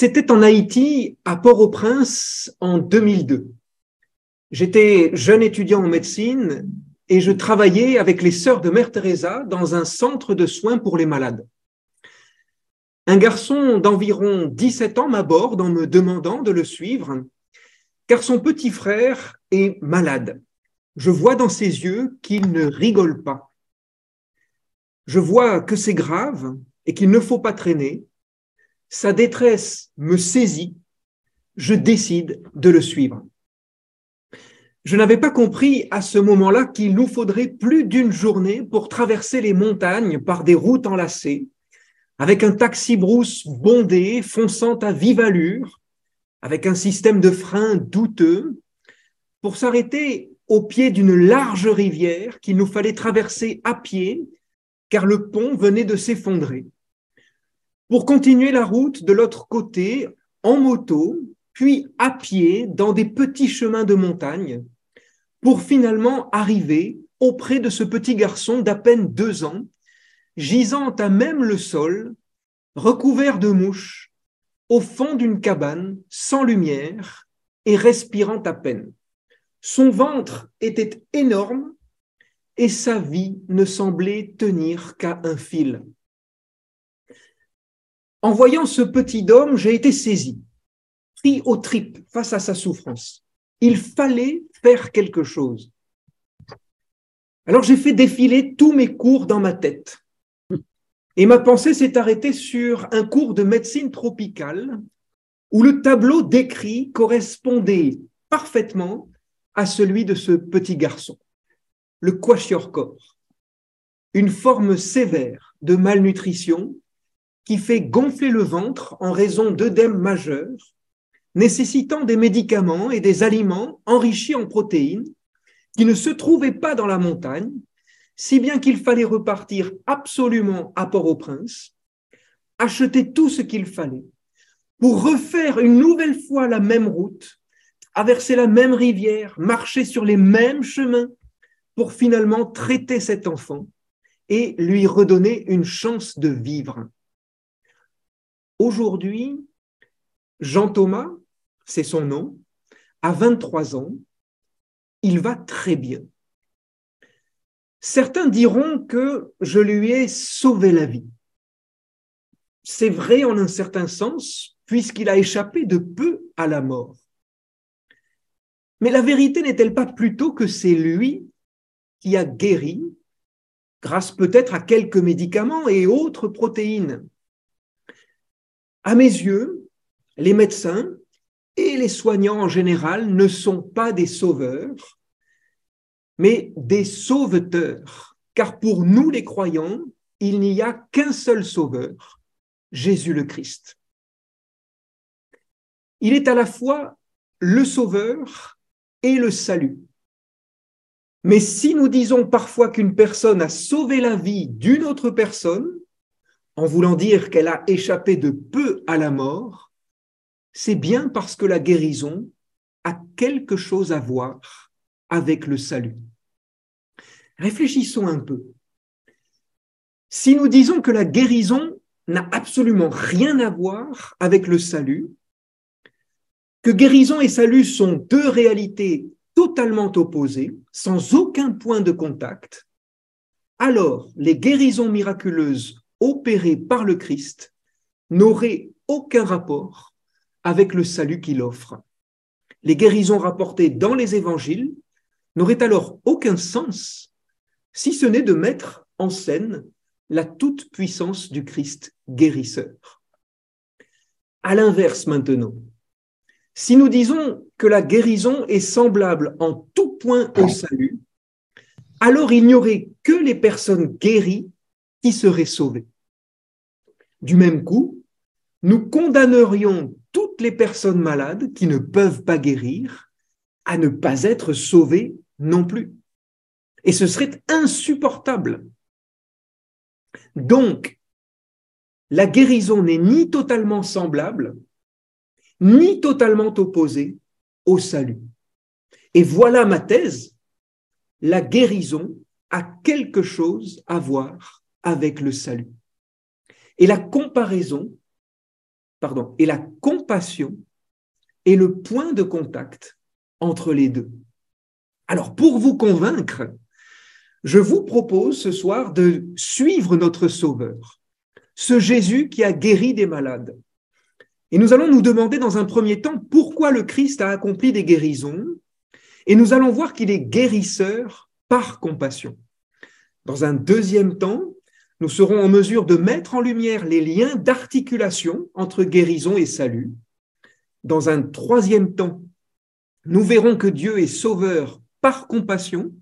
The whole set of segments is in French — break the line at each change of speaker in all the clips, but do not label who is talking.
C'était en Haïti, à Port-au-Prince, en 2002. J'étais jeune étudiant en médecine et je travaillais avec les sœurs de Mère Teresa dans un centre de soins pour les malades. Un garçon d'environ 17 ans m'aborde en me demandant de le suivre, car son petit frère est malade. Je vois dans ses yeux qu'il ne rigole pas. Je vois que c'est grave et qu'il ne faut pas traîner, sa détresse me saisit, je décide de le suivre. Je n'avais pas compris à ce moment-là qu'il nous faudrait plus d'une journée pour traverser les montagnes par des routes enlacées, avec un taxi brousse bondé, fonçant à vive allure, avec un système de frein douteux, pour s'arrêter au pied d'une large rivière qu'il nous fallait traverser à pied, car le pont venait de s'effondrer. Pour continuer la route de l'autre côté en moto, puis à pied dans des petits chemins de montagne, pour finalement arriver auprès de ce petit garçon d'à peine deux ans, gisant à même le sol, recouvert de mouches, au fond d'une cabane, sans lumière et respirant à peine. Son ventre était énorme et sa vie ne semblait tenir qu'à un fil. En voyant ce petit homme, j'ai été saisi, pris aux tripes face à sa souffrance. Il fallait faire quelque chose. Alors j'ai fait défiler tous mes cours dans ma tête. Et ma pensée s'est arrêtée sur un cours de médecine tropicale où le tableau décrit correspondait parfaitement à celui de ce petit garçon. Le quachior-corps. Une forme sévère de malnutrition qui fait gonfler le ventre en raison d'œdème majeur, nécessitant des médicaments et des aliments enrichis en protéines qui ne se trouvaient pas dans la montagne, si bien qu'il fallait repartir absolument à Port-au-Prince, acheter tout ce qu'il fallait pour refaire une nouvelle fois la même route, traverser la même rivière, marcher sur les mêmes chemins pour finalement traiter cet enfant et lui redonner une chance de vivre. Aujourd'hui, Jean Thomas, c'est son nom, a 23 ans, il va très bien. Certains diront que je lui ai sauvé la vie. C'est vrai en un certain sens, puisqu'il a échappé de peu à la mort. Mais la vérité n'est-elle pas plutôt que c'est lui qui a guéri, grâce peut-être à quelques médicaments et autres protéines? À mes yeux, les médecins et les soignants en général ne sont pas des sauveurs, mais des sauveteurs, car pour nous les croyants, il n'y a qu'un seul sauveur, Jésus le Christ. Il est à la fois le sauveur et le salut. Mais si nous disons parfois qu'une personne a sauvé la vie d'une autre personne, en voulant dire qu'elle a échappé de peu à la mort, c'est bien parce que la guérison a quelque chose à voir avec le salut. Réfléchissons un peu. Si nous disons que la guérison n'a absolument rien à voir avec le salut, que guérison et salut sont deux réalités totalement opposées, sans aucun point de contact, alors les guérisons miraculeuses opéré par le Christ n'aurait aucun rapport avec le salut qu'il offre. Les guérisons rapportées dans les évangiles n'auraient alors aucun sens si ce n'est de mettre en scène la toute-puissance du Christ guérisseur. À l'inverse maintenant, si nous disons que la guérison est semblable en tout point au salut, alors il n'y aurait que les personnes guéries qui seraient sauvées. Du même coup, nous condamnerions toutes les personnes malades qui ne peuvent pas guérir à ne pas être sauvées non plus. Et ce serait insupportable Donc, la guérison n'est ni totalement semblable, ni totalement opposée au salut. Et voilà ma thèse, la guérison a quelque chose à voir avec le salut. Et la comparaison, pardon, et la compassion est le point de contact entre les deux. Alors, pour vous convaincre, je vous propose ce soir de suivre notre Sauveur, ce Jésus qui a guéri des malades. Et nous allons nous demander dans un premier temps pourquoi le Christ a accompli des guérisons, et nous allons voir qu'il est guérisseur par compassion. Dans un deuxième temps, nous serons en mesure de mettre en lumière les liens d'articulation entre guérison et salut. Dans un troisième temps, nous verrons que Dieu est sauveur par compassion.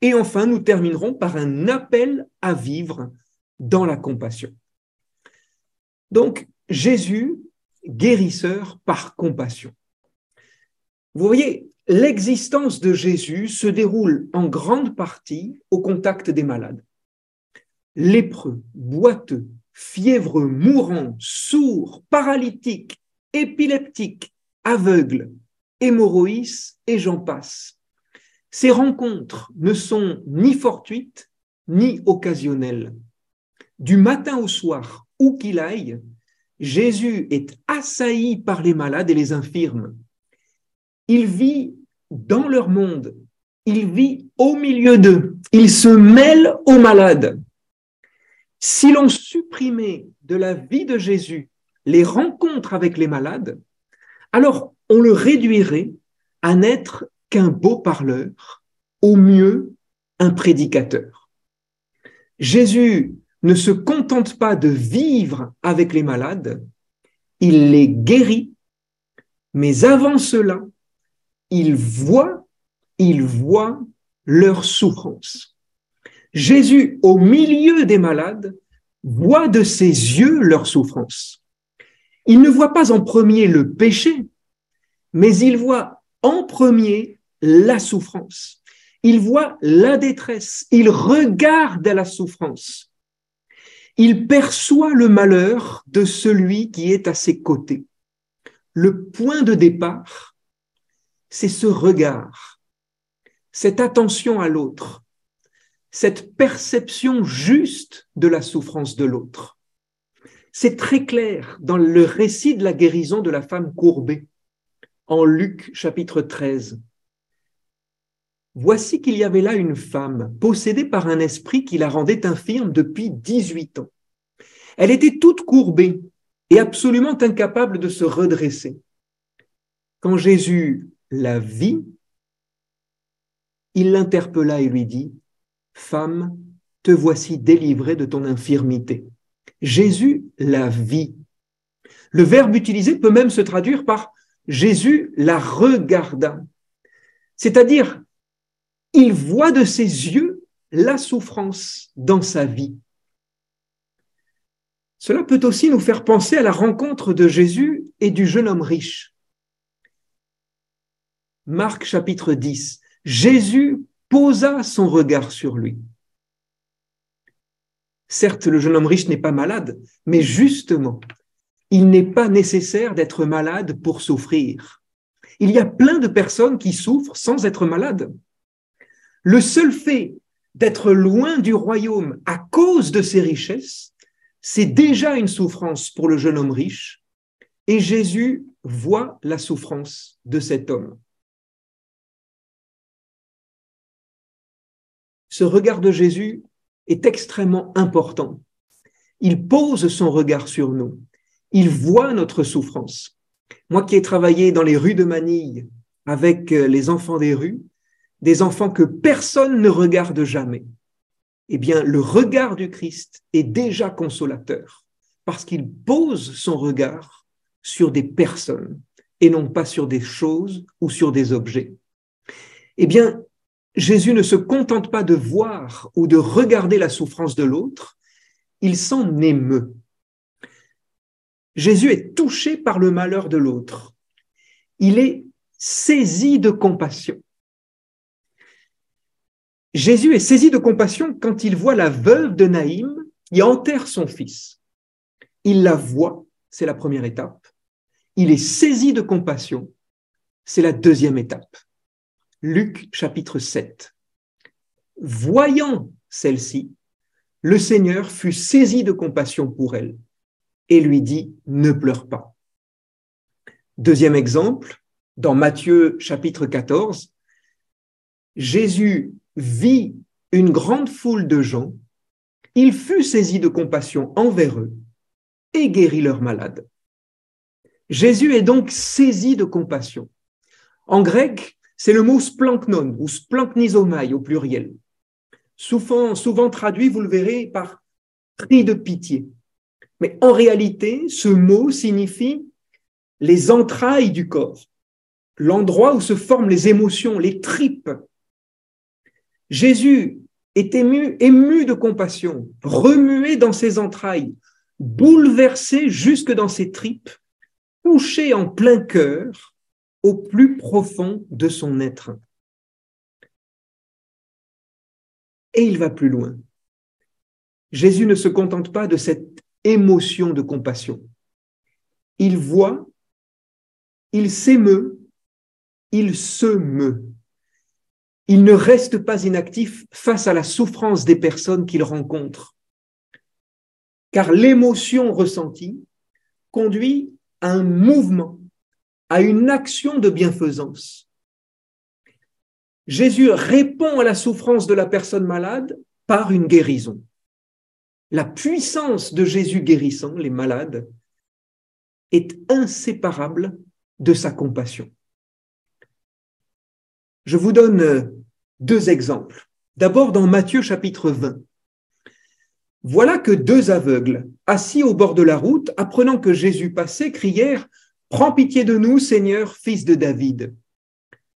Et enfin, nous terminerons par un appel à vivre dans la compassion. Donc, Jésus, guérisseur par compassion. Vous voyez, l'existence de Jésus se déroule en grande partie au contact des malades. Lépreux, boiteux, fiévreux, mourants, sourds, paralytiques, épileptiques, aveugles, hémorroïs et j'en passe. Ces rencontres ne sont ni fortuites ni occasionnelles. Du matin au soir, où qu'il aille, Jésus est assailli par les malades et les infirmes. Il vit dans leur monde, il vit au milieu d'eux, il se mêle aux malades. Si l'on supprimait de la vie de Jésus les rencontres avec les malades, alors on le réduirait à n'être qu'un beau parleur, au mieux un prédicateur. Jésus ne se contente pas de vivre avec les malades, il les guérit, mais avant cela, il voit, il voit leur souffrance. Jésus, au milieu des malades, voit de ses yeux leur souffrance. Il ne voit pas en premier le péché, mais il voit en premier la souffrance. Il voit la détresse, il regarde la souffrance. Il perçoit le malheur de celui qui est à ses côtés. Le point de départ, c'est ce regard, cette attention à l'autre, cette perception juste de la souffrance de l'autre. C'est très clair dans le récit de la guérison de la femme courbée en Luc chapitre 13. Voici qu'il y avait là une femme possédée par un esprit qui la rendait infirme depuis 18 ans. Elle était toute courbée et absolument incapable de se redresser. Quand Jésus la vit, il l'interpella et lui dit, Femme, te voici délivrée de ton infirmité. Jésus la vit. Le verbe utilisé peut même se traduire par Jésus la regarda. C'est-à-dire, il voit de ses yeux la souffrance dans sa vie. Cela peut aussi nous faire penser à la rencontre de Jésus et du jeune homme riche. Marc chapitre 10. Jésus posa son regard sur lui. Certes, le jeune homme riche n'est pas malade, mais justement, il n'est pas nécessaire d'être malade pour souffrir. Il y a plein de personnes qui souffrent sans être malades. Le seul fait d'être loin du royaume à cause de ses richesses, c'est déjà une souffrance pour le jeune homme riche, et Jésus voit la souffrance de cet homme. Ce regard de Jésus est extrêmement important. Il pose son regard sur nous. Il voit notre souffrance. Moi qui ai travaillé dans les rues de Manille avec euh, les enfants des rues, des enfants que personne ne regarde jamais, eh bien, le regard du Christ est déjà consolateur parce qu'il pose son regard sur des personnes et non pas sur des choses ou sur des objets. Eh bien, Jésus ne se contente pas de voir ou de regarder la souffrance de l'autre, il s'en émeut. Jésus est touché par le malheur de l'autre. Il est saisi de compassion. Jésus est saisi de compassion quand il voit la veuve de Naïm il enterre son fils. Il la voit, c'est la première étape. Il est saisi de compassion, c'est la deuxième étape. Luc chapitre 7. Voyant celle-ci, le Seigneur fut saisi de compassion pour elle et lui dit, ne pleure pas. Deuxième exemple, dans Matthieu chapitre 14, Jésus vit une grande foule de gens, il fut saisi de compassion envers eux et guérit leurs malades. Jésus est donc saisi de compassion. En grec, c'est le mot splanknon ou splanknizomai au pluriel. Souvent, souvent traduit, vous le verrez, par cri de pitié. Mais en réalité, ce mot signifie les entrailles du corps, l'endroit où se forment les émotions, les tripes. Jésus est ému, ému de compassion, remué dans ses entrailles, bouleversé jusque dans ses tripes, touché en plein cœur au plus profond de son être. Et il va plus loin. Jésus ne se contente pas de cette émotion de compassion. Il voit, il s'émeut, il se meut. Il ne reste pas inactif face à la souffrance des personnes qu'il rencontre, car l'émotion ressentie conduit à un mouvement, à une action de bienfaisance. Jésus répond à la souffrance de la personne malade par une guérison. La puissance de Jésus guérissant les malades est inséparable de sa compassion. Je vous donne deux exemples. D'abord dans Matthieu chapitre 20. Voilà que deux aveugles, assis au bord de la route, apprenant que Jésus passait, crièrent Prends pitié de nous, Seigneur, fils de David.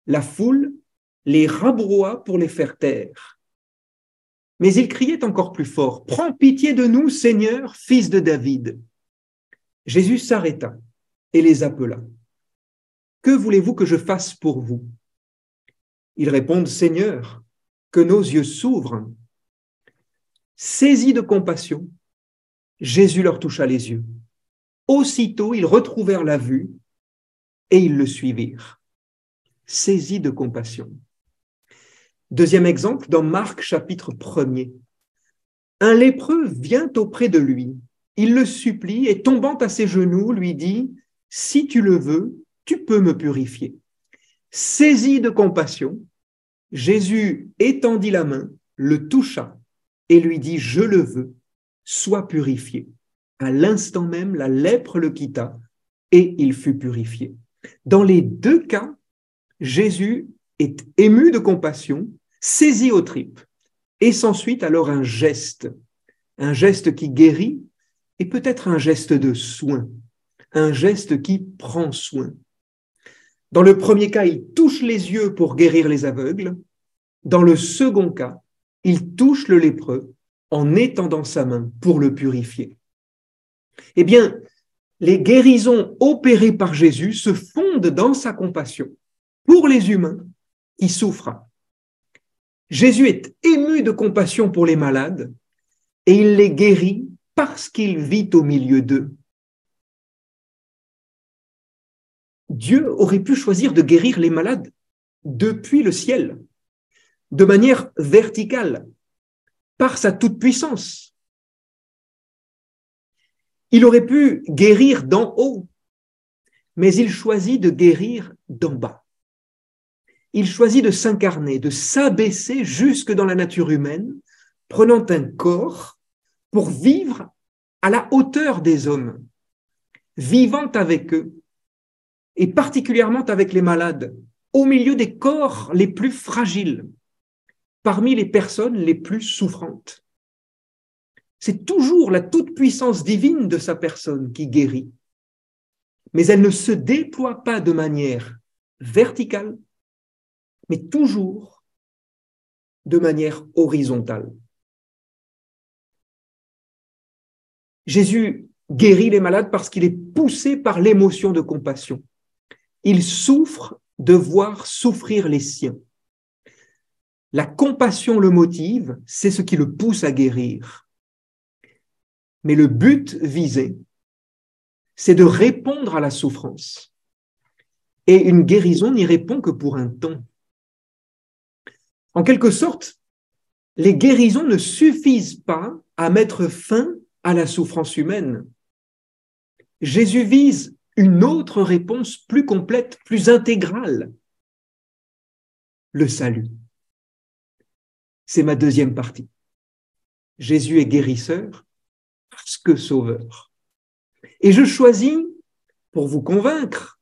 La foule les rabroua pour les faire taire. Mais ils criaient encore plus fort Prends pitié de nous, Seigneur, fils de David. Jésus s'arrêta et les appela. Que voulez-vous que je fasse pour vous? Ils répondent, Seigneur, que nos yeux s'ouvrent. Saisis de compassion, Jésus leur toucha les yeux. Aussitôt, ils retrouvèrent la vue et ils le suivirent. Saisis de compassion. Deuxième exemple, dans Marc chapitre 1er. Un lépreux vient auprès de lui. Il le supplie et tombant à ses genoux, lui dit, Si tu le veux, tu peux me purifier. Saisi de compassion, Jésus étendit la main, le toucha et lui dit, je le veux, sois purifié. À l'instant même, la lèpre le quitta et il fut purifié. Dans les deux cas, Jésus est ému de compassion, saisi aux tripes, et s'ensuit alors un geste, un geste qui guérit et peut-être un geste de soin, un geste qui prend soin. Dans le premier cas, il touche les yeux pour guérir les aveugles. Dans le second cas, il touche le lépreux en étendant sa main pour le purifier. Eh bien, les guérisons opérées par Jésus se fondent dans sa compassion pour les humains qui souffrent. Jésus est ému de compassion pour les malades et il les guérit parce qu'il vit au milieu d'eux. Dieu aurait pu choisir de guérir les malades depuis le ciel, de manière verticale, par sa toute-puissance. Il aurait pu guérir d'en haut, mais il choisit de guérir d'en bas. Il choisit de s'incarner, de s'abaisser jusque dans la nature humaine, prenant un corps pour vivre à la hauteur des hommes, vivant avec eux, et particulièrement avec les malades, au milieu des corps les plus fragiles, parmi les personnes les plus souffrantes. C'est toujours la toute-puissance divine de sa personne qui guérit, mais elle ne se déploie pas de manière verticale, mais toujours de manière horizontale. Jésus guérit les malades parce qu'il est poussé par l'émotion de compassion. Il souffre de voir souffrir les siens. La compassion le motive, c'est ce qui le pousse à guérir. Mais le but visé, c'est de répondre à la souffrance. Et une guérison n'y répond que pour un temps. En quelque sorte, les guérisons ne suffisent pas à mettre fin à la souffrance humaine. Jésus vise une autre réponse plus complète, plus intégrale, le salut. C'est ma deuxième partie. Jésus est guérisseur parce que sauveur. Et je choisis, pour vous convaincre,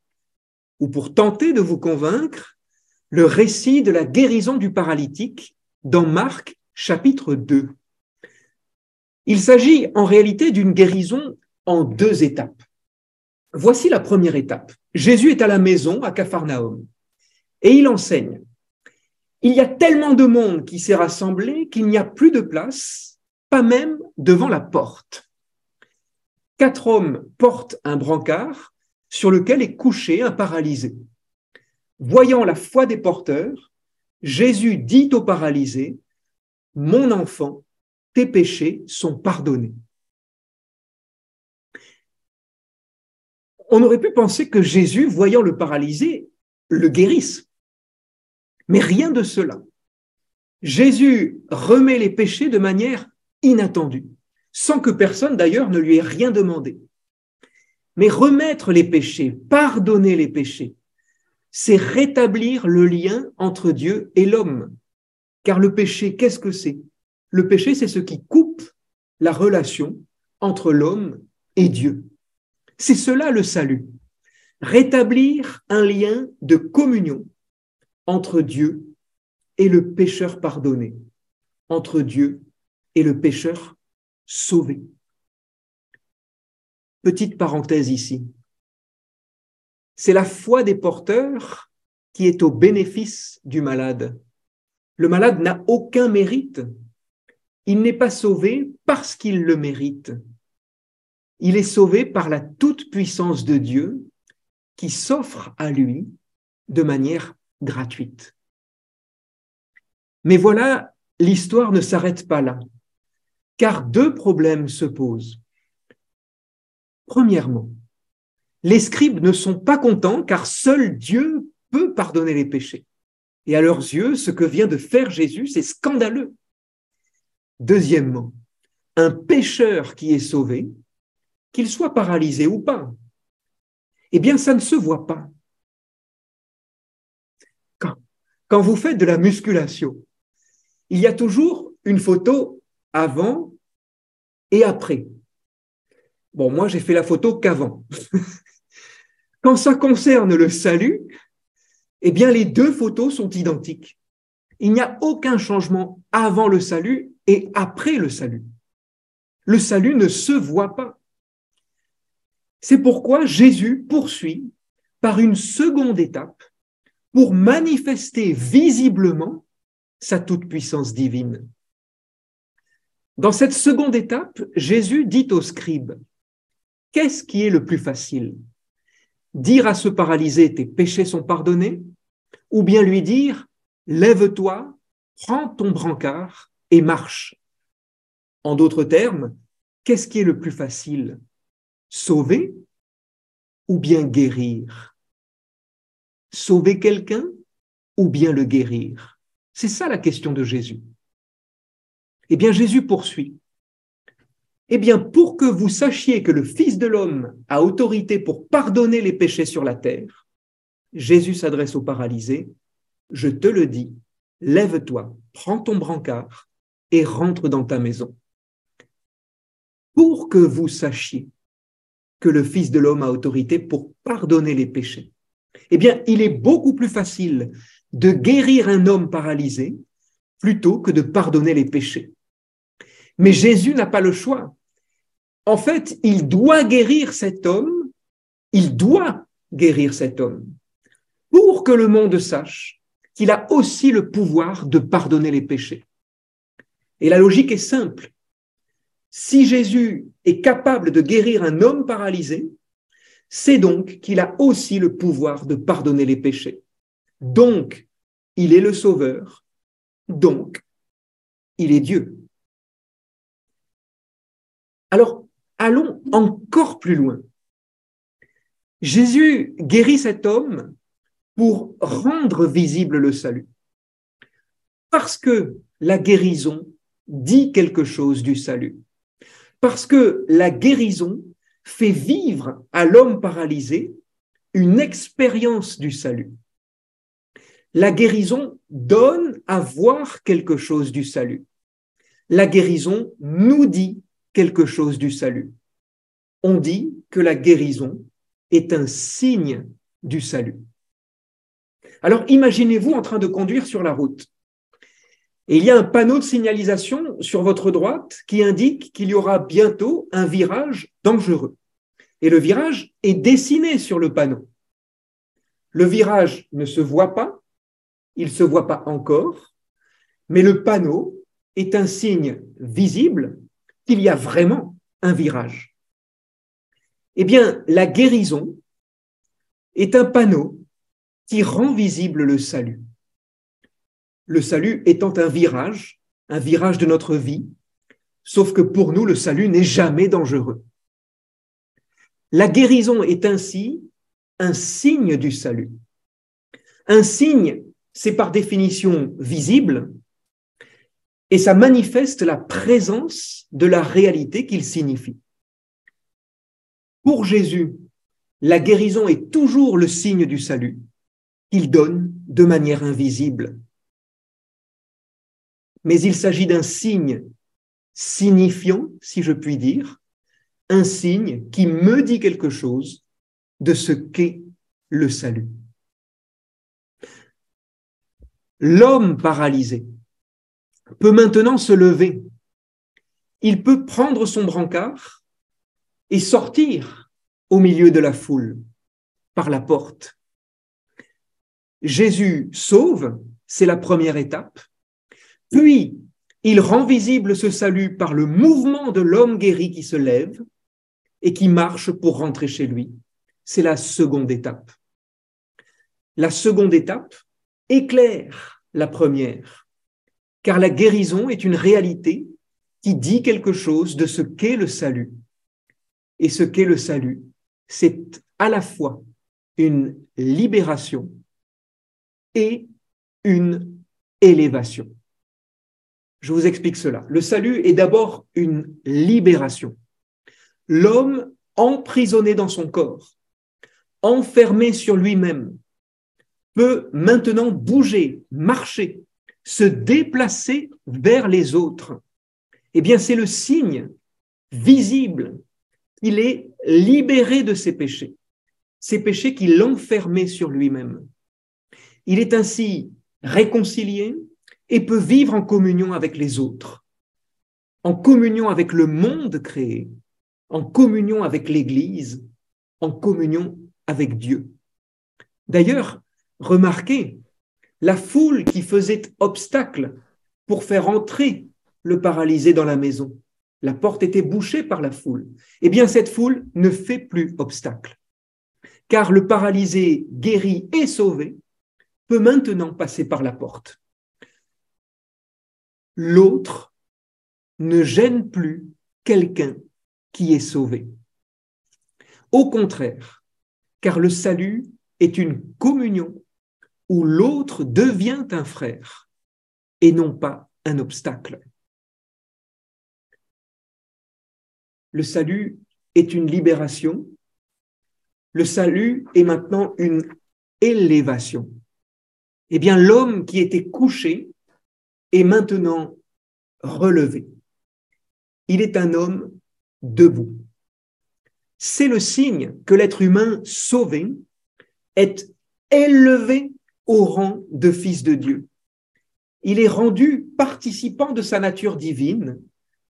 ou pour tenter de vous convaincre, le récit de la guérison du paralytique dans Marc chapitre 2. Il s'agit en réalité d'une guérison en deux étapes. Voici la première étape. Jésus est à la maison à Capharnaüm et il enseigne. Il y a tellement de monde qui s'est rassemblé qu'il n'y a plus de place, pas même devant la porte. Quatre hommes portent un brancard sur lequel est couché un paralysé. Voyant la foi des porteurs, Jésus dit au paralysé, Mon enfant, tes péchés sont pardonnés. On aurait pu penser que Jésus, voyant le paralysé, le guérisse. Mais rien de cela. Jésus remet les péchés de manière inattendue, sans que personne d'ailleurs ne lui ait rien demandé. Mais remettre les péchés, pardonner les péchés, c'est rétablir le lien entre Dieu et l'homme. Car le péché, qu'est-ce que c'est? Le péché, c'est ce qui coupe la relation entre l'homme et Dieu. C'est cela le salut. Rétablir un lien de communion entre Dieu et le pécheur pardonné, entre Dieu et le pécheur sauvé. Petite parenthèse ici. C'est la foi des porteurs qui est au bénéfice du malade. Le malade n'a aucun mérite. Il n'est pas sauvé parce qu'il le mérite il est sauvé par la toute-puissance de Dieu qui s'offre à lui de manière gratuite. Mais voilà, l'histoire ne s'arrête pas là, car deux problèmes se posent. Premièrement, les scribes ne sont pas contents car seul Dieu peut pardonner les péchés. Et à leurs yeux, ce que vient de faire Jésus, c'est scandaleux. Deuxièmement, un pécheur qui est sauvé qu'il soit paralysé ou pas, eh bien, ça ne se voit pas. Quand, quand vous faites de la musculation, il y a toujours une photo avant et après. Bon, moi, j'ai fait la photo qu'avant. quand ça concerne le salut, eh bien, les deux photos sont identiques. Il n'y a aucun changement avant le salut et après le salut. Le salut ne se voit pas. C'est pourquoi Jésus poursuit par une seconde étape pour manifester visiblement sa toute-puissance divine. Dans cette seconde étape, Jésus dit aux scribes, qu'est-ce qui est le plus facile? Dire à ce paralysé, tes péchés sont pardonnés Ou bien lui dire, lève-toi, prends ton brancard et marche En d'autres termes, qu'est-ce qui est le plus facile? Sauver ou bien guérir? Sauver quelqu'un ou bien le guérir? C'est ça la question de Jésus. Eh bien, Jésus poursuit. Eh bien, pour que vous sachiez que le Fils de l'homme a autorité pour pardonner les péchés sur la terre, Jésus s'adresse au paralysé, je te le dis, lève-toi, prends ton brancard et rentre dans ta maison. Pour que vous sachiez que le Fils de l'homme a autorité pour pardonner les péchés. Eh bien, il est beaucoup plus facile de guérir un homme paralysé plutôt que de pardonner les péchés. Mais Jésus n'a pas le choix. En fait, il doit guérir cet homme, il doit guérir cet homme pour que le monde sache qu'il a aussi le pouvoir de pardonner les péchés. Et la logique est simple. Si Jésus est capable de guérir un homme paralysé, c'est donc qu'il a aussi le pouvoir de pardonner les péchés. Donc, il est le Sauveur. Donc, il est Dieu. Alors, allons encore plus loin. Jésus guérit cet homme pour rendre visible le salut. Parce que la guérison dit quelque chose du salut. Parce que la guérison fait vivre à l'homme paralysé une expérience du salut. La guérison donne à voir quelque chose du salut. La guérison nous dit quelque chose du salut. On dit que la guérison est un signe du salut. Alors imaginez-vous en train de conduire sur la route. Et il y a un panneau de signalisation sur votre droite qui indique qu'il y aura bientôt un virage dangereux. Et le virage est dessiné sur le panneau. Le virage ne se voit pas, il ne se voit pas encore, mais le panneau est un signe visible qu'il y a vraiment un virage. Eh bien, la guérison est un panneau qui rend visible le salut. Le salut étant un virage, un virage de notre vie, sauf que pour nous, le salut n'est jamais dangereux. La guérison est ainsi un signe du salut. Un signe, c'est par définition visible, et ça manifeste la présence de la réalité qu'il signifie. Pour Jésus, la guérison est toujours le signe du salut qu'il donne de manière invisible. Mais il s'agit d'un signe signifiant, si je puis dire, un signe qui me dit quelque chose de ce qu'est le salut. L'homme paralysé peut maintenant se lever. Il peut prendre son brancard et sortir au milieu de la foule par la porte. Jésus sauve, c'est la première étape. Puis, il rend visible ce salut par le mouvement de l'homme guéri qui se lève et qui marche pour rentrer chez lui. C'est la seconde étape. La seconde étape éclaire la première, car la guérison est une réalité qui dit quelque chose de ce qu'est le salut. Et ce qu'est le salut, c'est à la fois une libération et une élévation. Je vous explique cela. Le salut est d'abord une libération. L'homme emprisonné dans son corps, enfermé sur lui-même, peut maintenant bouger, marcher, se déplacer vers les autres. Eh bien, c'est le signe visible qu'il est libéré de ses péchés, ces péchés qui l'enfermaient sur lui-même. Il est ainsi réconcilié et peut vivre en communion avec les autres, en communion avec le monde créé, en communion avec l'Église, en communion avec Dieu. D'ailleurs, remarquez la foule qui faisait obstacle pour faire entrer le paralysé dans la maison. La porte était bouchée par la foule. Eh bien, cette foule ne fait plus obstacle, car le paralysé guéri et sauvé peut maintenant passer par la porte. L'autre ne gêne plus quelqu'un qui est sauvé. Au contraire, car le salut est une communion où l'autre devient un frère et non pas un obstacle. Le salut est une libération. Le salut est maintenant une élévation eh bien l'homme qui était couché est maintenant relevé. Il est un homme debout. C'est le signe que l'être humain sauvé est élevé au rang de fils de Dieu. Il est rendu participant de sa nature divine,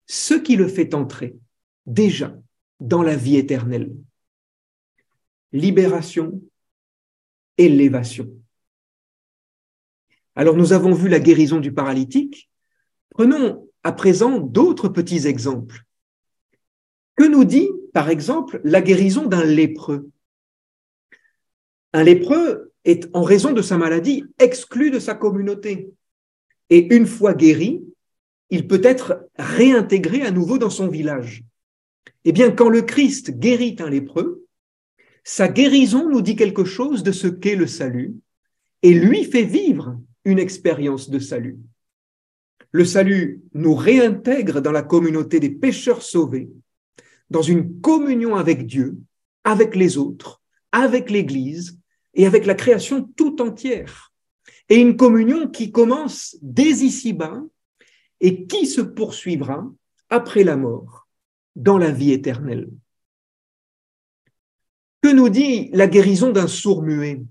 ce qui le fait entrer déjà dans la vie éternelle. Libération, élévation. Alors nous avons vu la guérison du paralytique. Prenons à présent d'autres petits exemples. Que nous dit, par exemple, la guérison d'un lépreux? Un lépreux est, en raison de sa maladie, exclu de sa communauté. Et une fois guéri, il peut être réintégré à nouveau dans son village. Eh bien, quand le Christ guérit un lépreux, sa guérison nous dit quelque chose de ce qu'est le salut et lui fait vivre une expérience de salut. Le salut nous réintègre dans la communauté des pécheurs sauvés, dans une communion avec Dieu, avec les autres, avec l'Église et avec la création tout entière. Et une communion qui commence dès ici-bas et qui se poursuivra après la mort dans la vie éternelle. Que nous dit la guérison d'un sourd-muet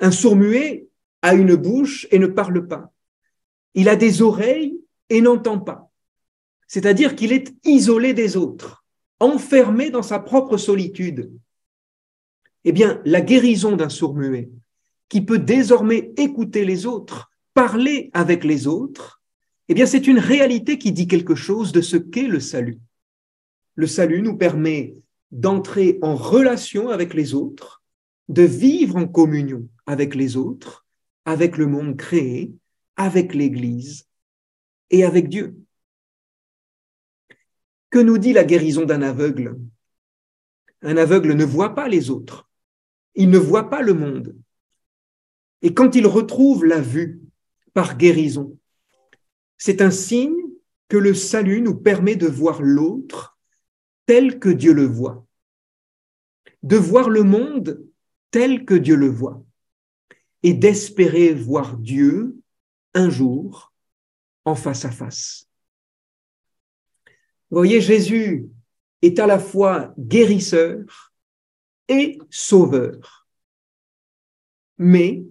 Un sourd-muet a une bouche et ne parle pas. Il a des oreilles et n'entend pas. C'est-à-dire qu'il est isolé des autres, enfermé dans sa propre solitude. Eh bien, la guérison d'un sourd-muet, qui peut désormais écouter les autres, parler avec les autres, eh bien, c'est une réalité qui dit quelque chose de ce qu'est le salut. Le salut nous permet d'entrer en relation avec les autres, de vivre en communion avec les autres, avec le monde créé, avec l'Église et avec Dieu. Que nous dit la guérison d'un aveugle? Un aveugle ne voit pas les autres, il ne voit pas le monde. Et quand il retrouve la vue par guérison, c'est un signe que le salut nous permet de voir l'autre tel que Dieu le voit, de voir le monde tel que Dieu le voit, et d'espérer voir Dieu un jour en face à face. Vous voyez, Jésus est à la fois guérisseur sauveur, mais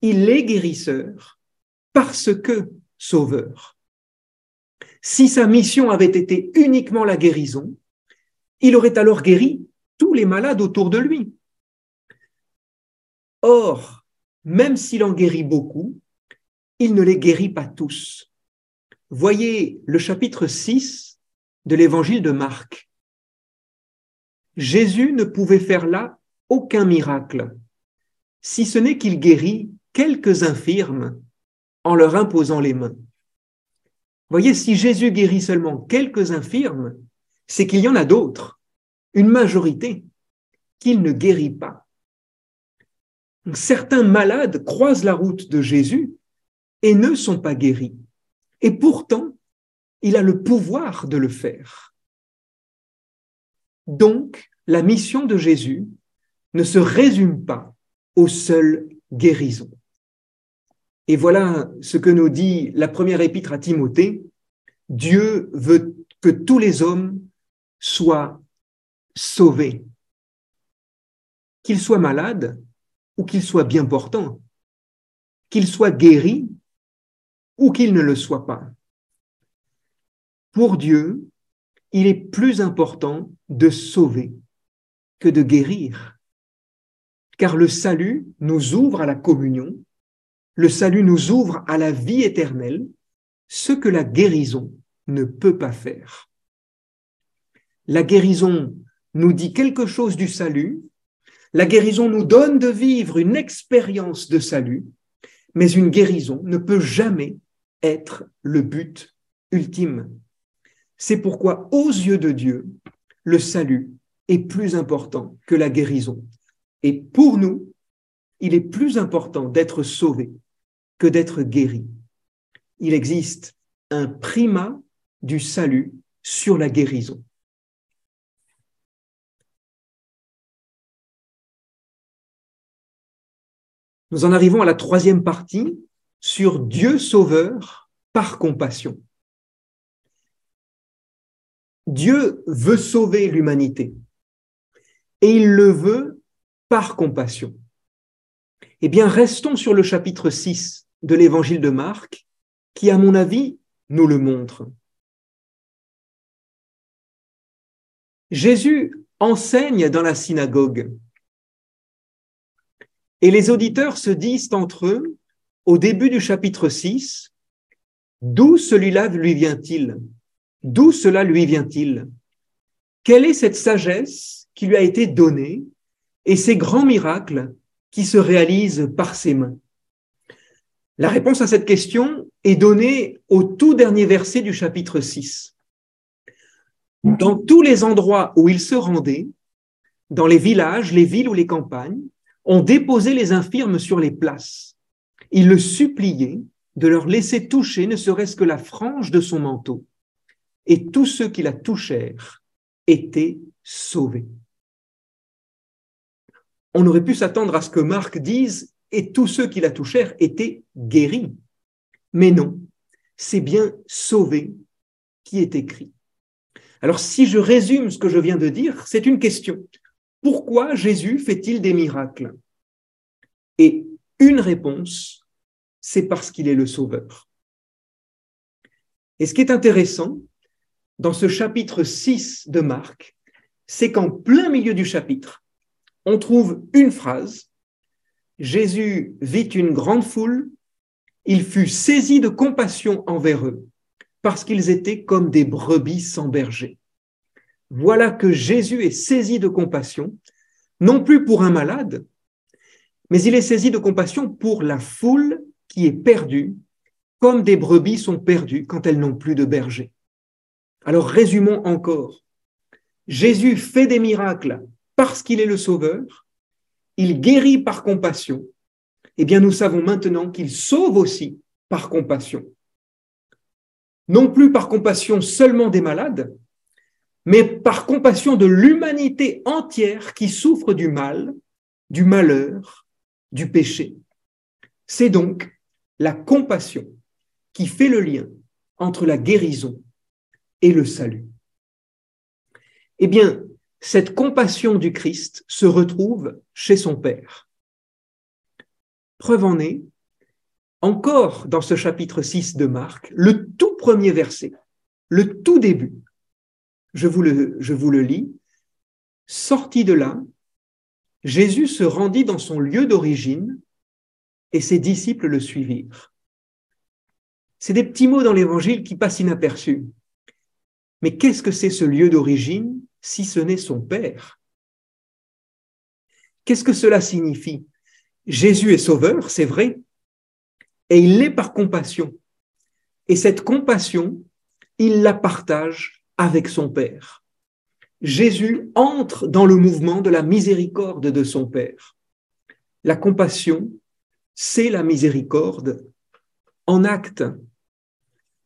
il est guérisseur parce que sauveur. Si sa mission avait été uniquement la guérison, il aurait alors guéri tous les malades autour de lui. Or, même s'il en guérit beaucoup, il ne les guérit pas tous. Voyez le chapitre 6 de l'évangile de Marc. Jésus ne pouvait faire là aucun miracle, si ce n'est qu'il guérit quelques infirmes en leur imposant les mains. Voyez, si Jésus guérit seulement quelques infirmes, c'est qu'il y en a d'autres, une majorité, qu'il ne guérit pas. Certains malades croisent la route de Jésus et ne sont pas guéris. Et pourtant, il a le pouvoir de le faire. Donc, la mission de Jésus ne se résume pas aux seules guérisons. Et voilà ce que nous dit la première épître à Timothée. Dieu veut que tous les hommes soient sauvés, qu'ils soient malades ou qu'ils soient bien portants, qu'ils soient guéris ou qu'ils ne le soient pas. Pour Dieu, il est plus important de sauver que de guérir, car le salut nous ouvre à la communion, le salut nous ouvre à la vie éternelle, ce que la guérison ne peut pas faire. La guérison nous dit quelque chose du salut, la guérison nous donne de vivre une expérience de salut, mais une guérison ne peut jamais être le but ultime. C'est pourquoi, aux yeux de Dieu, le salut est plus important que la guérison. Et pour nous, il est plus important d'être sauvé que d'être guéri. Il existe un primat du salut sur la guérison. Nous en arrivons à la troisième partie sur Dieu sauveur par compassion. Dieu veut sauver l'humanité et il le veut par compassion. Eh bien, restons sur le chapitre 6 de l'évangile de Marc, qui, à mon avis, nous le montre. Jésus enseigne dans la synagogue et les auditeurs se disent entre eux, au début du chapitre 6, d'où celui-là lui vient-il? D'où cela lui vient-il? Quelle est cette sagesse qui lui a été donnée et ces grands miracles qui se réalisent par ses mains? La réponse à cette question est donnée au tout dernier verset du chapitre 6. Dans tous les endroits où il se rendait, dans les villages, les villes ou les campagnes, on déposait les infirmes sur les places. Il le suppliait de leur laisser toucher ne serait-ce que la frange de son manteau. Et tous ceux qui la touchèrent étaient sauvés. On aurait pu s'attendre à ce que Marc dise et tous ceux qui la touchèrent étaient guéris. Mais non, c'est bien sauvé qui est écrit. Alors si je résume ce que je viens de dire, c'est une question. Pourquoi Jésus fait-il des miracles? Et une réponse, c'est parce qu'il est le Sauveur. Et ce qui est intéressant dans ce chapitre 6 de Marc, c'est qu'en plein milieu du chapitre, on trouve une phrase. Jésus vit une grande foule, il fut saisi de compassion envers eux, parce qu'ils étaient comme des brebis sans berger. Voilà que Jésus est saisi de compassion, non plus pour un malade, mais il est saisi de compassion pour la foule qui est perdue, comme des brebis sont perdues quand elles n'ont plus de berger. Alors résumons encore. Jésus fait des miracles parce qu'il est le Sauveur, il guérit par compassion, eh bien nous savons maintenant qu'il sauve aussi par compassion. Non plus par compassion seulement des malades, mais par compassion de l'humanité entière qui souffre du mal, du malheur, du péché. C'est donc la compassion qui fait le lien entre la guérison et le salut. Eh bien, cette compassion du Christ se retrouve chez son Père. Preuve en est, encore dans ce chapitre 6 de Marc, le tout premier verset, le tout début, je vous le, lis. Sorti de là, Jésus se rendit dans son lieu d'origine et ses disciples le suivirent. C'est des petits mots dans l'évangile qui passent inaperçus. Mais qu'est-ce que c'est ce lieu d'origine si ce n'est son Père? Qu'est-ce que cela signifie? Jésus est sauveur, c'est vrai, et il l'est par compassion. Et cette compassion, il la partage avec son Père. Jésus entre dans le mouvement de la miséricorde de son Père. La compassion, c'est la miséricorde en acte.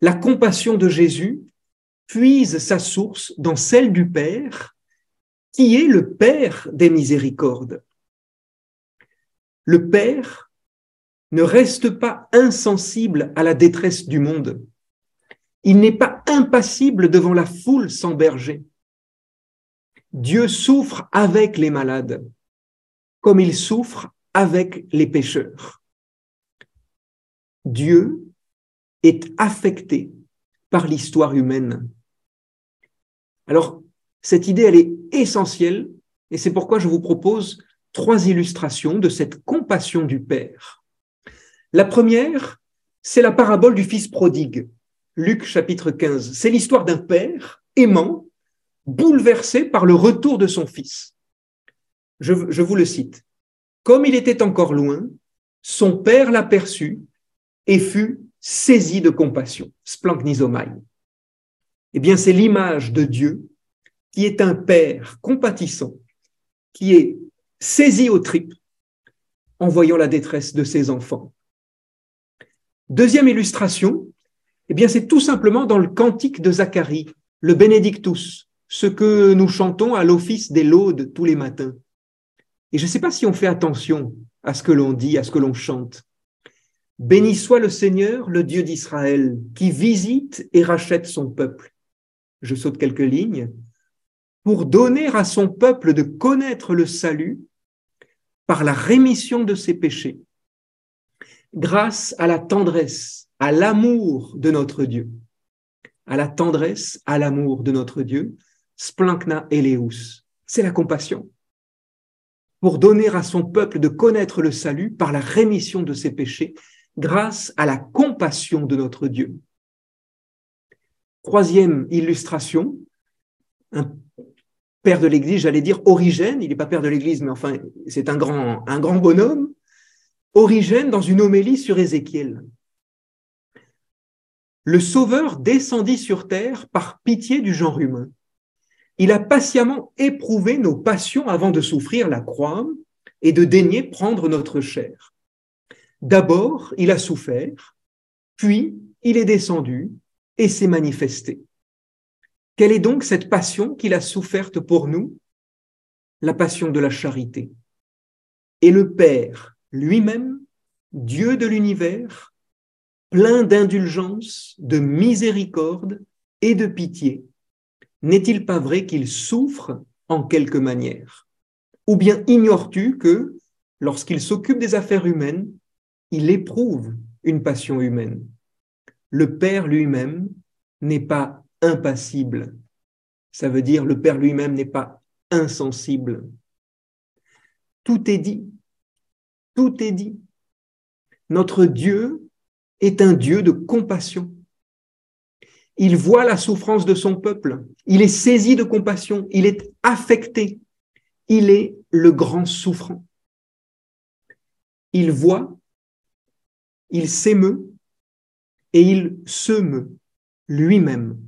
La compassion de Jésus puise sa source dans celle du Père, qui est le Père des miséricordes. Le Père ne reste pas insensible à la détresse du monde. Il n'est pas impassible devant la foule sans berger. Dieu souffre avec les malades, comme il souffre avec les pécheurs. Dieu est affecté par l'histoire humaine. Alors, cette idée, elle est essentielle, et c'est pourquoi je vous propose trois illustrations de cette compassion du Père. La première, c'est la parabole du Fils prodigue. Luc chapitre 15. C'est l'histoire d'un père aimant, bouleversé par le retour de son fils. Je, vous le cite. Comme il était encore loin, son père l'aperçut et fut saisi de compassion. Splanknizomai. Eh bien, c'est l'image de Dieu qui est un père compatissant, qui est saisi aux tripes en voyant la détresse de ses enfants. Deuxième illustration, eh bien, c'est tout simplement dans le cantique de Zacharie, le Benedictus, ce que nous chantons à l'office des laudes tous les matins. Et je ne sais pas si on fait attention à ce que l'on dit, à ce que l'on chante. Béni soit le Seigneur, le Dieu d'Israël, qui visite et rachète son peuple. Je saute quelques lignes. Pour donner à son peuple de connaître le salut par la rémission de ses péchés, grâce à la tendresse à l'amour de notre Dieu, à la tendresse, à l'amour de notre Dieu, splankna eleus, c'est la compassion, pour donner à son peuple de connaître le salut par la rémission de ses péchés, grâce à la compassion de notre Dieu. Troisième illustration, un père de l'Église, j'allais dire Origène, il n'est pas père de l'Église, mais enfin, c'est un grand, bonhomme, Origène dans une homélie sur Ézéchiel le Sauveur descendit sur terre par pitié du genre humain. il a patiemment éprouvé nos passions avant de souffrir la croix et de daigner prendre notre chair. D'abord, il a souffert, puis il est descendu et s'est manifesté. Quelle est donc cette passion qu'il a soufferte pour nous? La passion de la charité. Et le Père lui-même, Dieu de l'univers, plein d'indulgence, de miséricorde et de pitié, n'est-il pas vrai qu'il souffre en quelque manière? Ou bien ignores-tu que, lorsqu'il s'occupe des affaires humaines, il éprouve une passion humaine? Le Père lui-même n'est pas impassible. Ça veut dire le Père lui-même n'est pas insensible. Tout est dit. Tout est dit. Notre Dieu est un Dieu de compassion. Il voit la souffrance de son peuple. Il est saisi de compassion. Il est affecté. Il est le grand souffrant. Il voit, il s'émeut et il se meut lui-même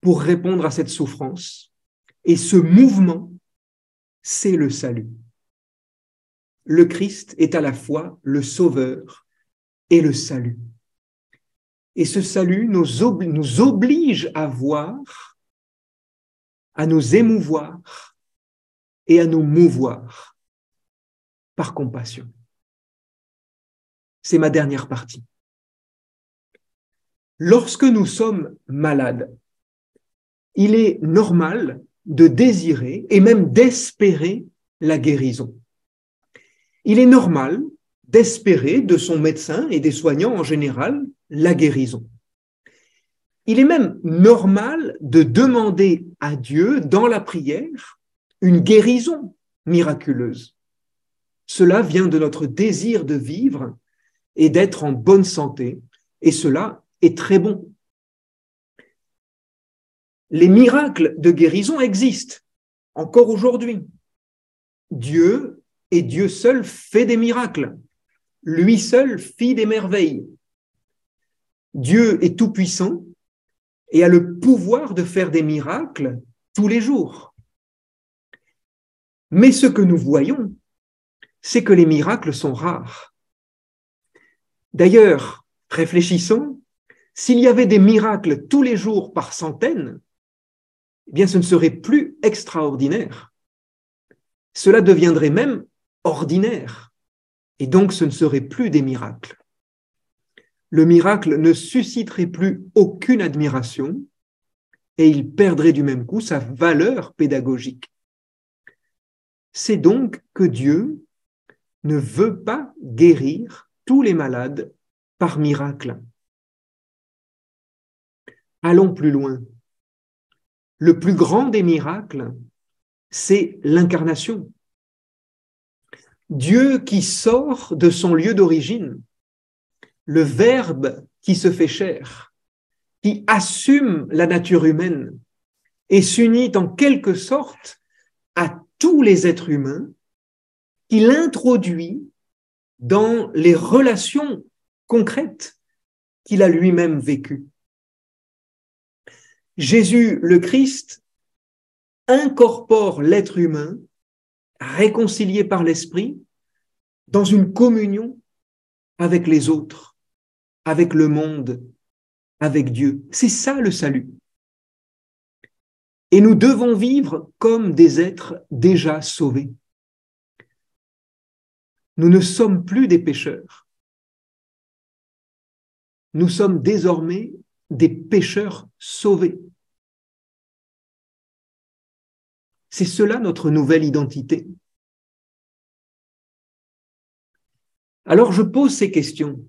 pour répondre à cette souffrance. Et ce mouvement, c'est le salut. Le Christ est à la fois le sauveur et le salut. Et ce salut nous, oblige à voir, à nous émouvoir et à nous mouvoir par compassion. C'est ma dernière partie. Lorsque nous sommes malades, il est normal de désirer et même d'espérer la guérison. Il est normal d'espérer de son médecin et des soignants en général la guérison. Il est même normal de demander à Dieu dans la prière une guérison miraculeuse. Cela vient de notre désir de vivre et d'être en bonne santé, et cela est très bon. Les miracles de guérison existent encore aujourd'hui. Dieu et Dieu seul fait des miracles. Lui seul fit des merveilles. Dieu est tout-puissant et a le pouvoir de faire des miracles tous les jours. Mais ce que nous voyons, c'est que les miracles sont rares. D'ailleurs, réfléchissons, s'il y avait des miracles tous les jours par centaines, eh bien ce ne serait plus extraordinaire. Cela deviendrait même ordinaire, et donc ce ne serait plus des miracles le miracle ne susciterait plus aucune admiration et il perdrait du même coup sa valeur pédagogique. C'est donc que Dieu ne veut pas guérir tous les malades par miracle. Allons plus loin. Le plus grand des miracles, c'est l'incarnation. Dieu qui sort de son lieu d'origine, le Verbe qui se fait chair, qui assume la nature humaine et s'unit en quelque sorte à tous les êtres humains, qu'il introduit dans les relations concrètes qu'il a lui-même vécues. Jésus le Christ incorpore l'être humain, réconcilié par l'Esprit, dans une communion avec les autres avec le monde, avec Dieu. C'est ça le salut. Et nous devons vivre comme des êtres déjà sauvés. Nous ne sommes plus des pécheurs. Nous sommes désormais des pécheurs sauvés. C'est cela notre nouvelle identité. Alors je pose ces questions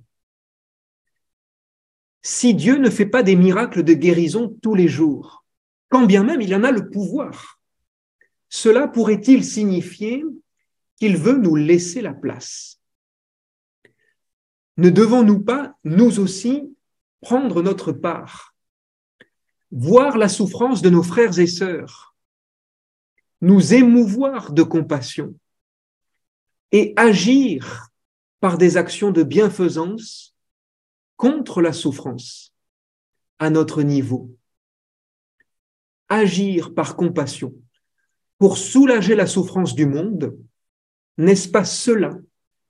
si Dieu ne fait pas des miracles de guérison tous les jours, quand bien même il en a le pouvoir, cela pourrait-il signifier qu'il veut nous laisser la place? Ne devons-nous pas, nous aussi, prendre notre part, voir la souffrance de nos frères et sœurs, nous émouvoir de compassion et agir par des actions de bienfaisance contre la souffrance à notre niveau. agir par compassion pour soulager la souffrance du monde, n'est-ce pas cela,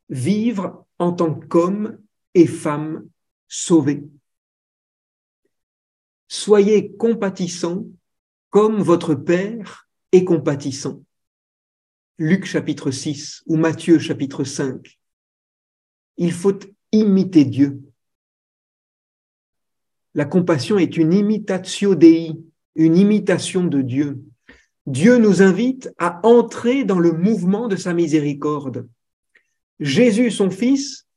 vivre en tant qu'homme et femme sauvés? Soyez compatissants comme votre Père est compatissant. Luc chapitre 6 ou Matthieu chapitre 5. Il faut imiter Dieu. La compassion est une imitatio Dei, une imitation de Dieu. Dieu nous invite à entrer dans le mouvement de sa miséricorde. Jésus, son Fils,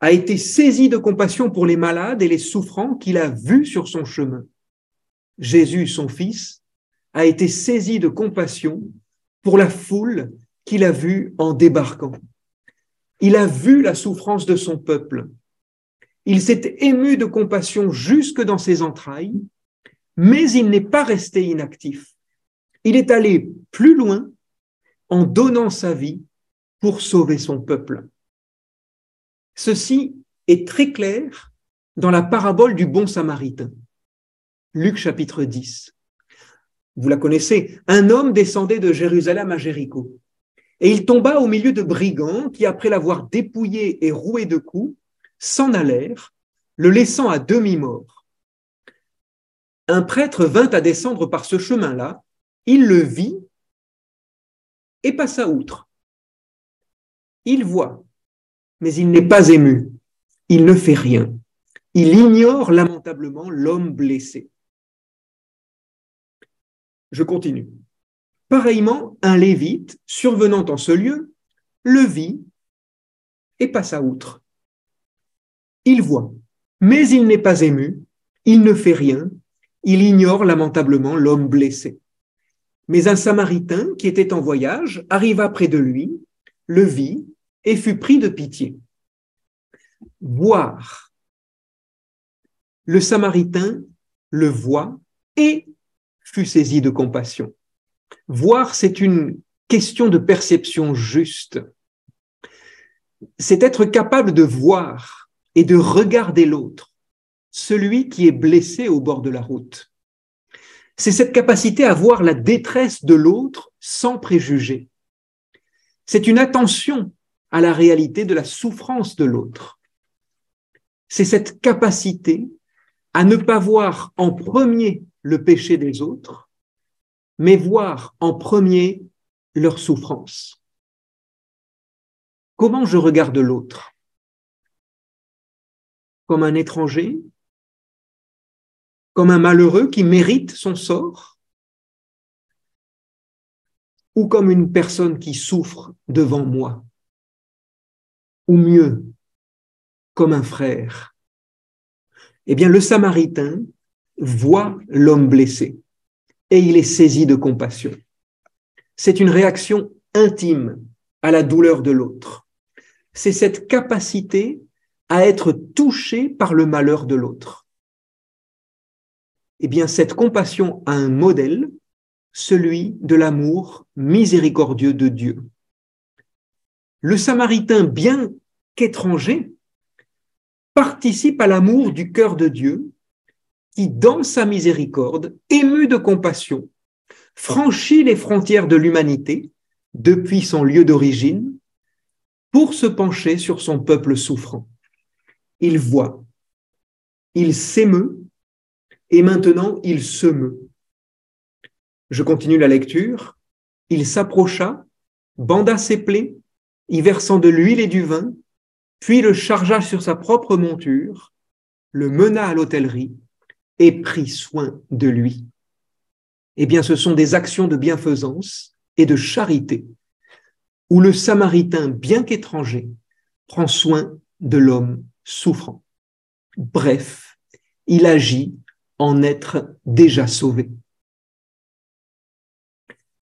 a été saisi de compassion pour les malades et les souffrants qu'il a vus sur son chemin. Jésus, son Fils, a été saisi de compassion pour la foule qu'il a vue en débarquant. Il a vu la souffrance de son peuple. Il s'est ému de compassion jusque dans ses entrailles, mais il n'est pas resté inactif. Il est allé plus loin en donnant sa vie pour sauver son peuple. Ceci est très clair dans la parabole du bon samaritain. Luc chapitre 10. Vous la connaissez, un homme descendait de Jérusalem à Jéricho. Et il tomba au milieu de brigands qui, après l'avoir dépouillé et roué de coups, s'en allèrent, le laissant à demi-mort. Un prêtre vint à descendre par ce chemin-là, il le vit et passa outre. Il voit, mais il n'est pas ému, il ne fait rien. Il ignore lamentablement l'homme blessé. Je continue. Pareillement, un lévite, survenant en ce lieu, le vit et passa outre. Il voit, mais il n'est pas ému, il ne fait rien, il ignore lamentablement l'homme blessé. Mais un Samaritain qui était en voyage arriva près de lui, le vit et fut pris de pitié. Voir. Le Samaritain le voit et fut saisi de compassion. Voir, c'est une question de perception juste. C'est être capable de voir et de regarder l'autre, celui qui est blessé au bord de la route. C'est cette capacité à voir la détresse de l'autre sans préjugés. C'est une attention à la réalité de la souffrance de l'autre. C'est cette capacité à ne pas voir en premier le péché des autres, mais voir en premier leur souffrance. Comment je regarde l'autre? Comme un étranger? Comme un malheureux qui mérite son sort? Ou comme une personne qui souffre devant moi? Ou mieux, comme un frère? Eh bien, le Samaritain voit l'homme blessé et il est saisi de compassion. C'est une réaction intime à la douleur de l'autre. C'est cette capacité à être touché par le malheur de l'autre. Eh bien, cette compassion a un modèle, celui de l'amour miséricordieux de Dieu. Le Samaritain, bien qu'étranger, participe à l'amour du cœur de Dieu qui, dans sa miséricorde, ému de compassion, franchit les frontières de l'humanité depuis son lieu d'origine pour se pencher sur son peuple souffrant. Il voit, il s'émeut et maintenant il se meut. Je continue la lecture. Il s'approcha, banda ses plaies, y versant de l'huile et du vin, puis le chargea sur sa propre monture, le mena à l'hôtellerie et pris soin de lui. Eh bien, ce sont des actions de bienfaisance et de charité où le Samaritain, bien qu'étranger, prend soin de l'homme souffrant. Bref, il agit en être déjà sauvé.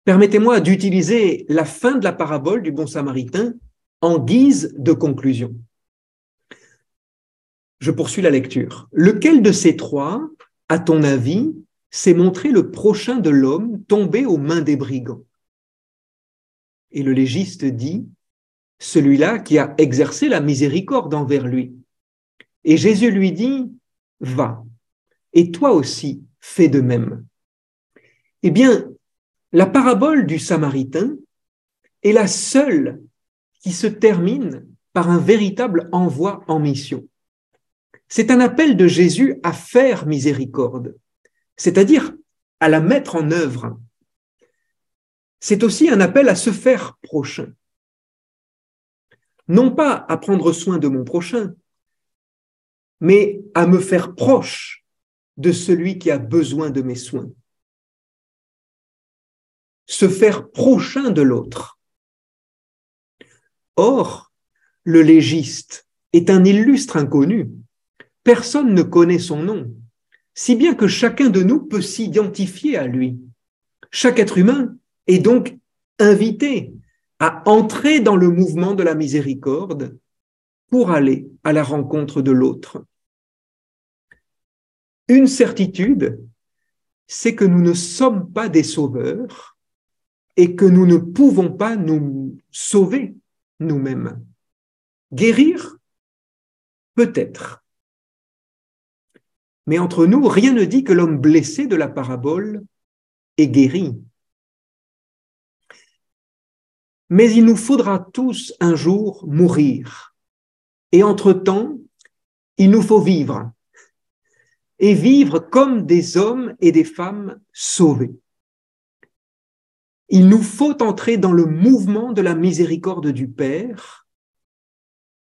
Permettez-moi d'utiliser la fin de la parabole du bon Samaritain en guise de conclusion. Je poursuis la lecture. Lequel de ces trois, à ton avis, s'est montré le prochain de l'homme tombé aux mains des brigands Et le légiste dit, celui-là qui a exercé la miséricorde envers lui. Et Jésus lui dit, va, et toi aussi fais de même. Eh bien, la parabole du Samaritain est la seule qui se termine par un véritable envoi en mission. C'est un appel de Jésus à faire miséricorde, c'est-à-dire à la mettre en œuvre. C'est aussi un appel à se faire prochain. Non pas à prendre soin de mon prochain, mais à me faire proche de celui qui a besoin de mes soins. Se faire prochain de l'autre. Or, le légiste est un illustre inconnu. Personne ne connaît son nom, si bien que chacun de nous peut s'identifier à lui. Chaque être humain est donc invité à entrer dans le mouvement de la miséricorde pour aller à la rencontre de l'autre. Une certitude, c'est que nous ne sommes pas des sauveurs et que nous ne pouvons pas nous sauver nous-mêmes. Guérir Peut-être. Mais entre nous, rien ne dit que l'homme blessé de la parabole est guéri. Mais il nous faudra tous un jour mourir. Et entre-temps, il nous faut vivre. Et vivre comme des hommes et des femmes sauvés. Il nous faut entrer dans le mouvement de la miséricorde du Père.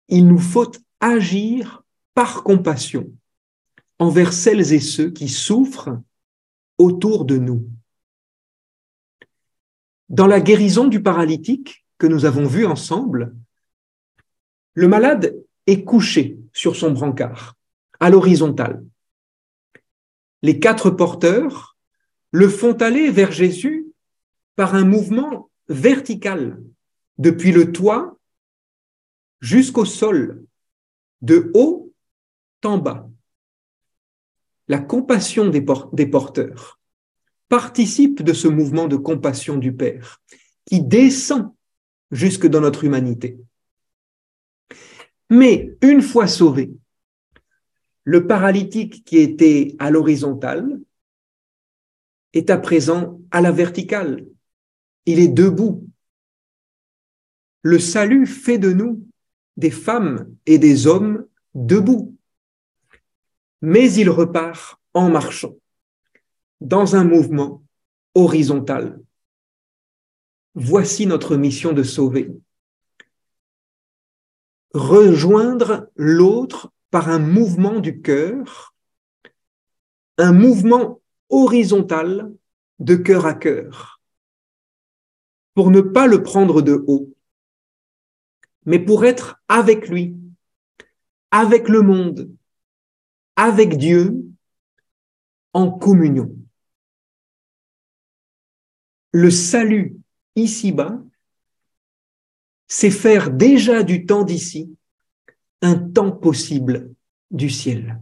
Il nous faut agir par compassion envers celles et ceux qui souffrent autour de nous. Dans la guérison du paralytique que nous avons vu ensemble, le malade est couché sur son brancard, à l'horizontale. Les quatre porteurs le font aller vers Jésus par un mouvement vertical, depuis le toit jusqu'au sol, de haut en bas. La compassion des, porteurs participe de ce mouvement de compassion du Père qui descend jusque dans notre humanité. Mais une fois sauvé, le paralytique qui était à l'horizontale est à présent à la verticale. Il est debout. Le salut fait de nous des femmes et des hommes debout. Mais il repart en marchant dans un mouvement horizontal. Voici notre mission de sauver. Rejoindre l'autre par un mouvement du cœur, un mouvement horizontal de cœur à cœur, pour ne pas le prendre de haut, mais pour être avec lui, avec le monde, avec Dieu, en communion. Le salut ici-bas, c'est faire déjà du temps d'ici un temps possible du ciel.